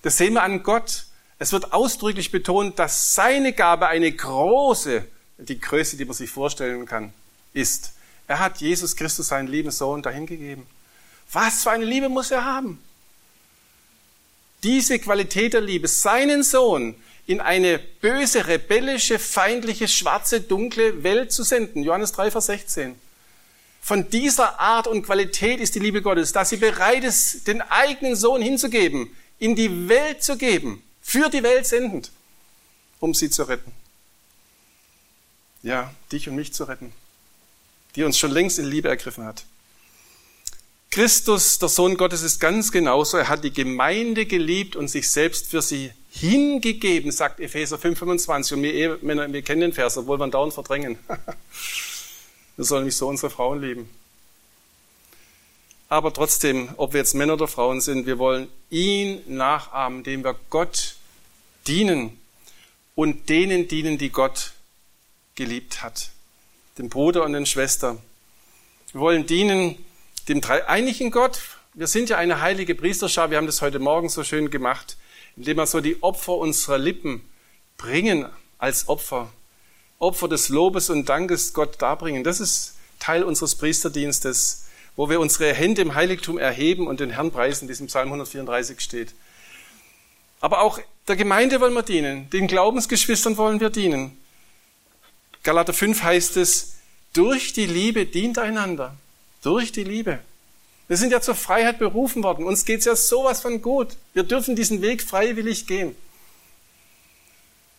Das sehen wir an Gott. Es wird ausdrücklich betont, dass seine Gabe eine große, die Größe, die man sich vorstellen kann, ist. Er hat Jesus Christus, seinen lieben Sohn, dahingegeben. Was für eine Liebe muss er haben? Diese Qualität der Liebe, seinen Sohn in eine böse, rebellische, feindliche, schwarze, dunkle Welt zu senden. Johannes 3, Vers 16. Von dieser Art und Qualität ist die Liebe Gottes, dass sie bereit ist, den eigenen Sohn hinzugeben, in die Welt zu geben für die Welt sendend, um sie zu retten. Ja, dich und mich zu retten, die uns schon längst in Liebe ergriffen hat. Christus, der Sohn Gottes, ist ganz genauso. Er hat die Gemeinde geliebt und sich selbst für sie hingegeben, sagt Epheser 5,25. Und wir Ehemänner, wir kennen den Vers, obwohl wir ihn dauernd verdrängen. wir sollen nicht so unsere Frauen lieben. Aber trotzdem, ob wir jetzt Männer oder Frauen sind, wir wollen ihn nachahmen, indem wir Gott dienen und denen dienen, die Gott geliebt hat. Dem Bruder und den Schwestern. Wir wollen dienen dem dreieinigen Gott. Wir sind ja eine heilige Priesterschar. Wir haben das heute Morgen so schön gemacht, indem wir so die Opfer unserer Lippen bringen als Opfer. Opfer des Lobes und Dankes Gott darbringen. Das ist Teil unseres Priesterdienstes wo wir unsere Hände im Heiligtum erheben und den Herrn preisen, wie es im Psalm 134 steht. Aber auch der Gemeinde wollen wir dienen, den Glaubensgeschwistern wollen wir dienen. Galater 5 heißt es, durch die Liebe dient einander. Durch die Liebe. Wir sind ja zur Freiheit berufen worden. Uns geht's ja sowas von gut. Wir dürfen diesen Weg freiwillig gehen.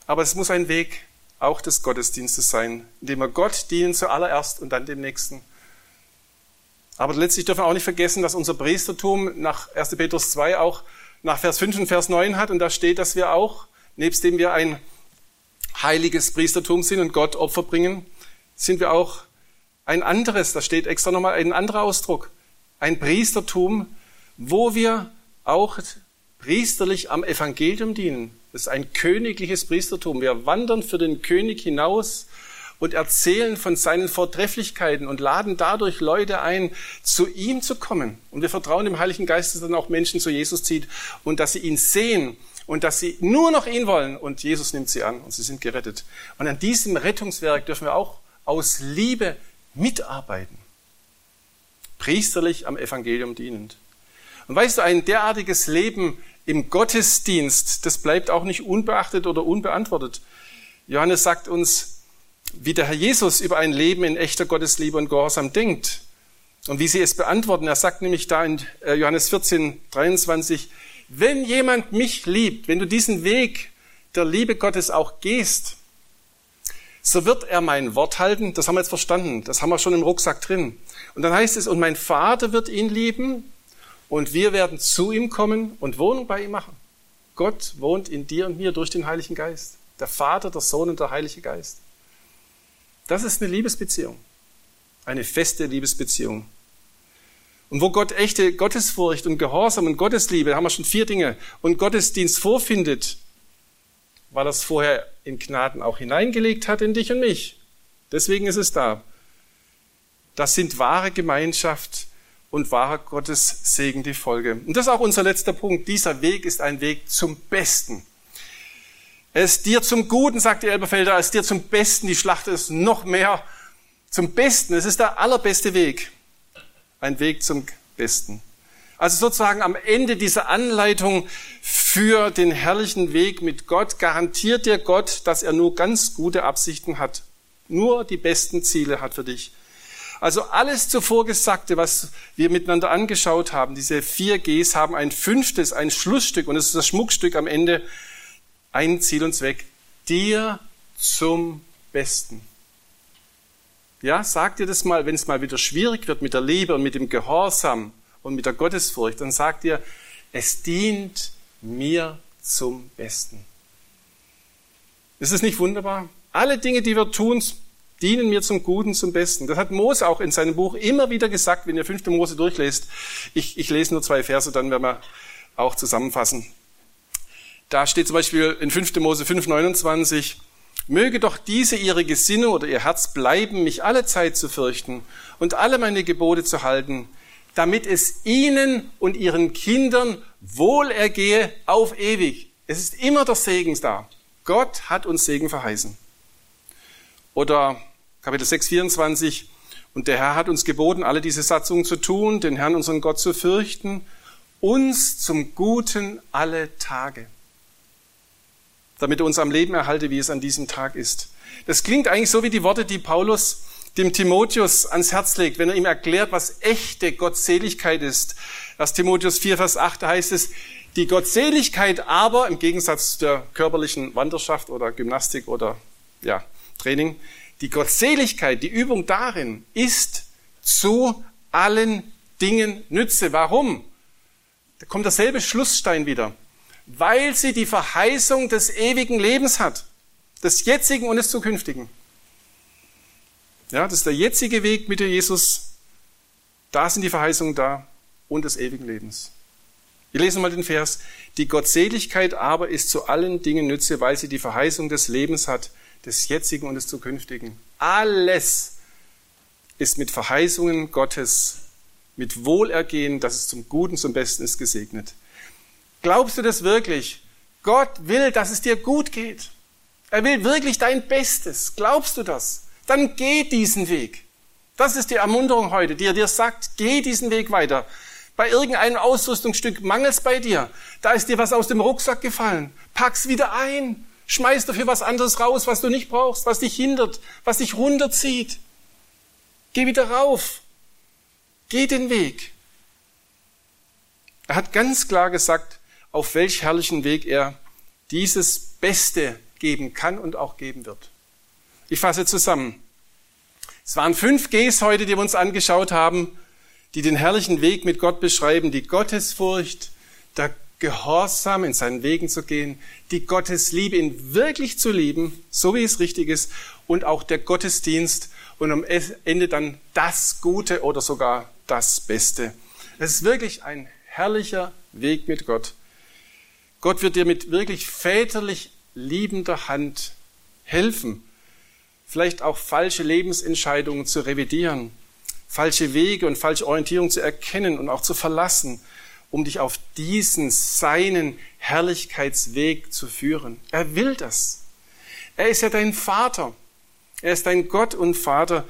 Aber es muss ein Weg auch des Gottesdienstes sein, indem wir Gott dienen zuallererst und dann dem Nächsten. Aber letztlich dürfen wir auch nicht vergessen, dass unser Priestertum nach 1. Petrus 2 auch nach Vers 5 und Vers 9 hat. Und da steht, dass wir auch, nebst dem wir ein heiliges Priestertum sind und Gott Opfer bringen, sind wir auch ein anderes, da steht extra nochmal ein anderer Ausdruck, ein Priestertum, wo wir auch priesterlich am Evangelium dienen. Das ist ein königliches Priestertum. Wir wandern für den König hinaus und erzählen von seinen Vortrefflichkeiten und laden dadurch Leute ein, zu ihm zu kommen. Und wir vertrauen dem Heiligen Geist, dass er dann auch Menschen zu Jesus zieht und dass sie ihn sehen und dass sie nur noch ihn wollen und Jesus nimmt sie an und sie sind gerettet. Und an diesem Rettungswerk dürfen wir auch aus Liebe mitarbeiten. Priesterlich am Evangelium dienend. Und weißt du, ein derartiges Leben im Gottesdienst, das bleibt auch nicht unbeachtet oder unbeantwortet. Johannes sagt uns, wie der Herr Jesus über ein Leben in echter Gottesliebe und Gehorsam denkt und wie sie es beantworten. Er sagt nämlich da in äh, Johannes 14, 23, wenn jemand mich liebt, wenn du diesen Weg der Liebe Gottes auch gehst, so wird er mein Wort halten. Das haben wir jetzt verstanden. Das haben wir schon im Rucksack drin. Und dann heißt es, und mein Vater wird ihn lieben und wir werden zu ihm kommen und Wohnung bei ihm machen. Gott wohnt in dir und mir durch den Heiligen Geist. Der Vater, der Sohn und der Heilige Geist. Das ist eine Liebesbeziehung. Eine feste Liebesbeziehung. Und wo Gott echte Gottesfurcht und Gehorsam und Gottesliebe, haben wir schon vier Dinge, und Gottesdienst vorfindet, er es vorher in Gnaden auch hineingelegt hat in dich und mich. Deswegen ist es da. Das sind wahre Gemeinschaft und wahrer Gottes Segen die Folge. Und das ist auch unser letzter Punkt. Dieser Weg ist ein Weg zum Besten. Ist dir zum Guten, sagt die Elberfelder, als dir zum Besten. Die Schlacht ist noch mehr zum Besten. Es ist der allerbeste Weg. Ein Weg zum Besten. Also sozusagen am Ende dieser Anleitung für den herrlichen Weg mit Gott garantiert dir Gott, dass er nur ganz gute Absichten hat. Nur die besten Ziele hat für dich. Also alles zuvor Gesagte, was wir miteinander angeschaut haben, diese vier Gs haben ein fünftes, ein Schlussstück und es ist das Schmuckstück am Ende, ein Ziel und Zweck, dir zum Besten. Ja, sag dir das mal, wenn es mal wieder schwierig wird mit der Liebe und mit dem Gehorsam und mit der Gottesfurcht, dann sag dir, es dient mir zum Besten. Ist es nicht wunderbar? Alle Dinge, die wir tun, dienen mir zum Guten, zum Besten. Das hat Mose auch in seinem Buch immer wieder gesagt, wenn ihr 5. Mose durchlest. Ich, ich lese nur zwei Verse, dann werden wir auch zusammenfassen. Da steht zum Beispiel in 5. Mose 5, 29, Möge doch diese ihre Gesinnung oder ihr Herz bleiben, mich alle Zeit zu fürchten und alle meine Gebote zu halten, damit es ihnen und ihren Kindern wohl ergehe auf ewig. Es ist immer der Segen da. Gott hat uns Segen verheißen. Oder Kapitel 6, 24. Und der Herr hat uns geboten, alle diese Satzungen zu tun, den Herrn, unseren Gott, zu fürchten, uns zum Guten alle Tage, damit er uns am Leben erhalte, wie es an diesem Tag ist. Das klingt eigentlich so wie die Worte, die Paulus dem Timotheus ans Herz legt, wenn er ihm erklärt, was echte Gottseligkeit ist. Das Timotheus 4, Vers 8, da heißt es, die Gottseligkeit aber, im Gegensatz zu der körperlichen Wanderschaft oder Gymnastik oder ja, Training, die Gottseligkeit, die Übung darin ist zu allen Dingen Nütze. Warum? Da kommt derselbe Schlussstein wieder. Weil sie die Verheißung des ewigen Lebens hat. Des jetzigen und des zukünftigen. Ja, das ist der jetzige Weg mit Jesus. Da sind die Verheißungen da und des ewigen Lebens. Wir lesen mal den Vers. Die Gottseligkeit aber ist zu allen Dingen Nütze, weil sie die Verheißung des Lebens hat des jetzigen und des zukünftigen. Alles ist mit Verheißungen Gottes, mit Wohlergehen, dass es zum Guten, zum Besten ist, gesegnet. Glaubst du das wirklich? Gott will, dass es dir gut geht. Er will wirklich dein Bestes. Glaubst du das? Dann geh diesen Weg. Das ist die Ermunterung heute, die er dir sagt, geh diesen Weg weiter. Bei irgendeinem Ausrüstungsstück mangels bei dir. Da ist dir was aus dem Rucksack gefallen. Pack's wieder ein. Schmeiß dafür was anderes raus, was du nicht brauchst, was dich hindert, was dich runterzieht. Geh wieder rauf. Geh den Weg. Er hat ganz klar gesagt, auf welch herrlichen Weg er dieses Beste geben kann und auch geben wird. Ich fasse zusammen. Es waren fünf Gs heute, die wir uns angeschaut haben, die den herrlichen Weg mit Gott beschreiben. Die Gottesfurcht, der gehorsam in seinen Wegen zu gehen, die Gottesliebe ihn wirklich zu lieben, so wie es richtig ist, und auch der Gottesdienst und am Ende dann das Gute oder sogar das Beste. Es ist wirklich ein herrlicher Weg mit Gott. Gott wird dir mit wirklich väterlich liebender Hand helfen, vielleicht auch falsche Lebensentscheidungen zu revidieren, falsche Wege und falsche Orientierung zu erkennen und auch zu verlassen um dich auf diesen seinen Herrlichkeitsweg zu führen. Er will das. Er ist ja dein Vater. Er ist dein Gott und Vater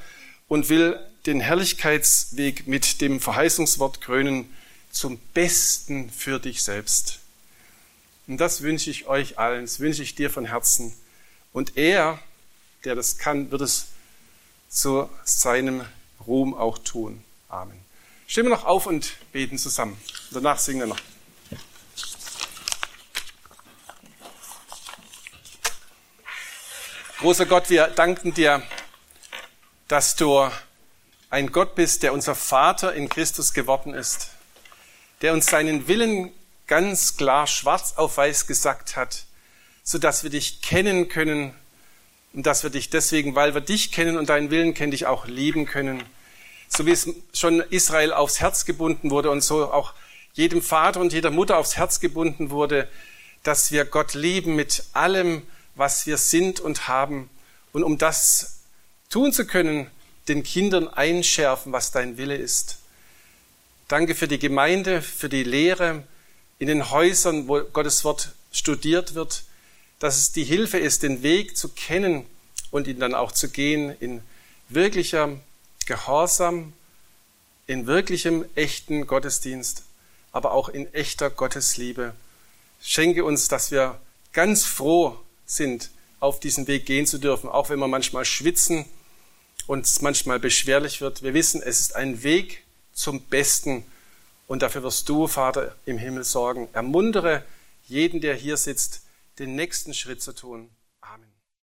und will den Herrlichkeitsweg mit dem Verheißungswort krönen zum Besten für dich selbst. Und das wünsche ich euch allen, das wünsche ich dir von Herzen. Und er, der das kann, wird es zu seinem Ruhm auch tun. Amen. Stehen wir noch auf und beten zusammen. Danach singen wir noch. Großer Gott, wir danken dir, dass du ein Gott bist, der unser Vater in Christus geworden ist, der uns seinen Willen ganz klar schwarz auf weiß gesagt hat, so dass wir dich kennen können und dass wir dich deswegen, weil wir dich kennen und deinen Willen kennen, dich auch lieben können. So wie es schon Israel aufs Herz gebunden wurde und so auch jedem Vater und jeder Mutter aufs Herz gebunden wurde, dass wir Gott lieben mit allem, was wir sind und haben. Und um das tun zu können, den Kindern einschärfen, was dein Wille ist. Danke für die Gemeinde, für die Lehre in den Häusern, wo Gottes Wort studiert wird, dass es die Hilfe ist, den Weg zu kennen und ihn dann auch zu gehen in wirklicher Gehorsam, in wirklichem echten Gottesdienst, aber auch in echter Gottesliebe. Schenke uns, dass wir ganz froh sind, auf diesen Weg gehen zu dürfen, auch wenn wir manchmal schwitzen und es manchmal beschwerlich wird. Wir wissen, es ist ein Weg zum Besten und dafür wirst du, Vater im Himmel, sorgen. Ermuntere jeden, der hier sitzt, den nächsten Schritt zu tun.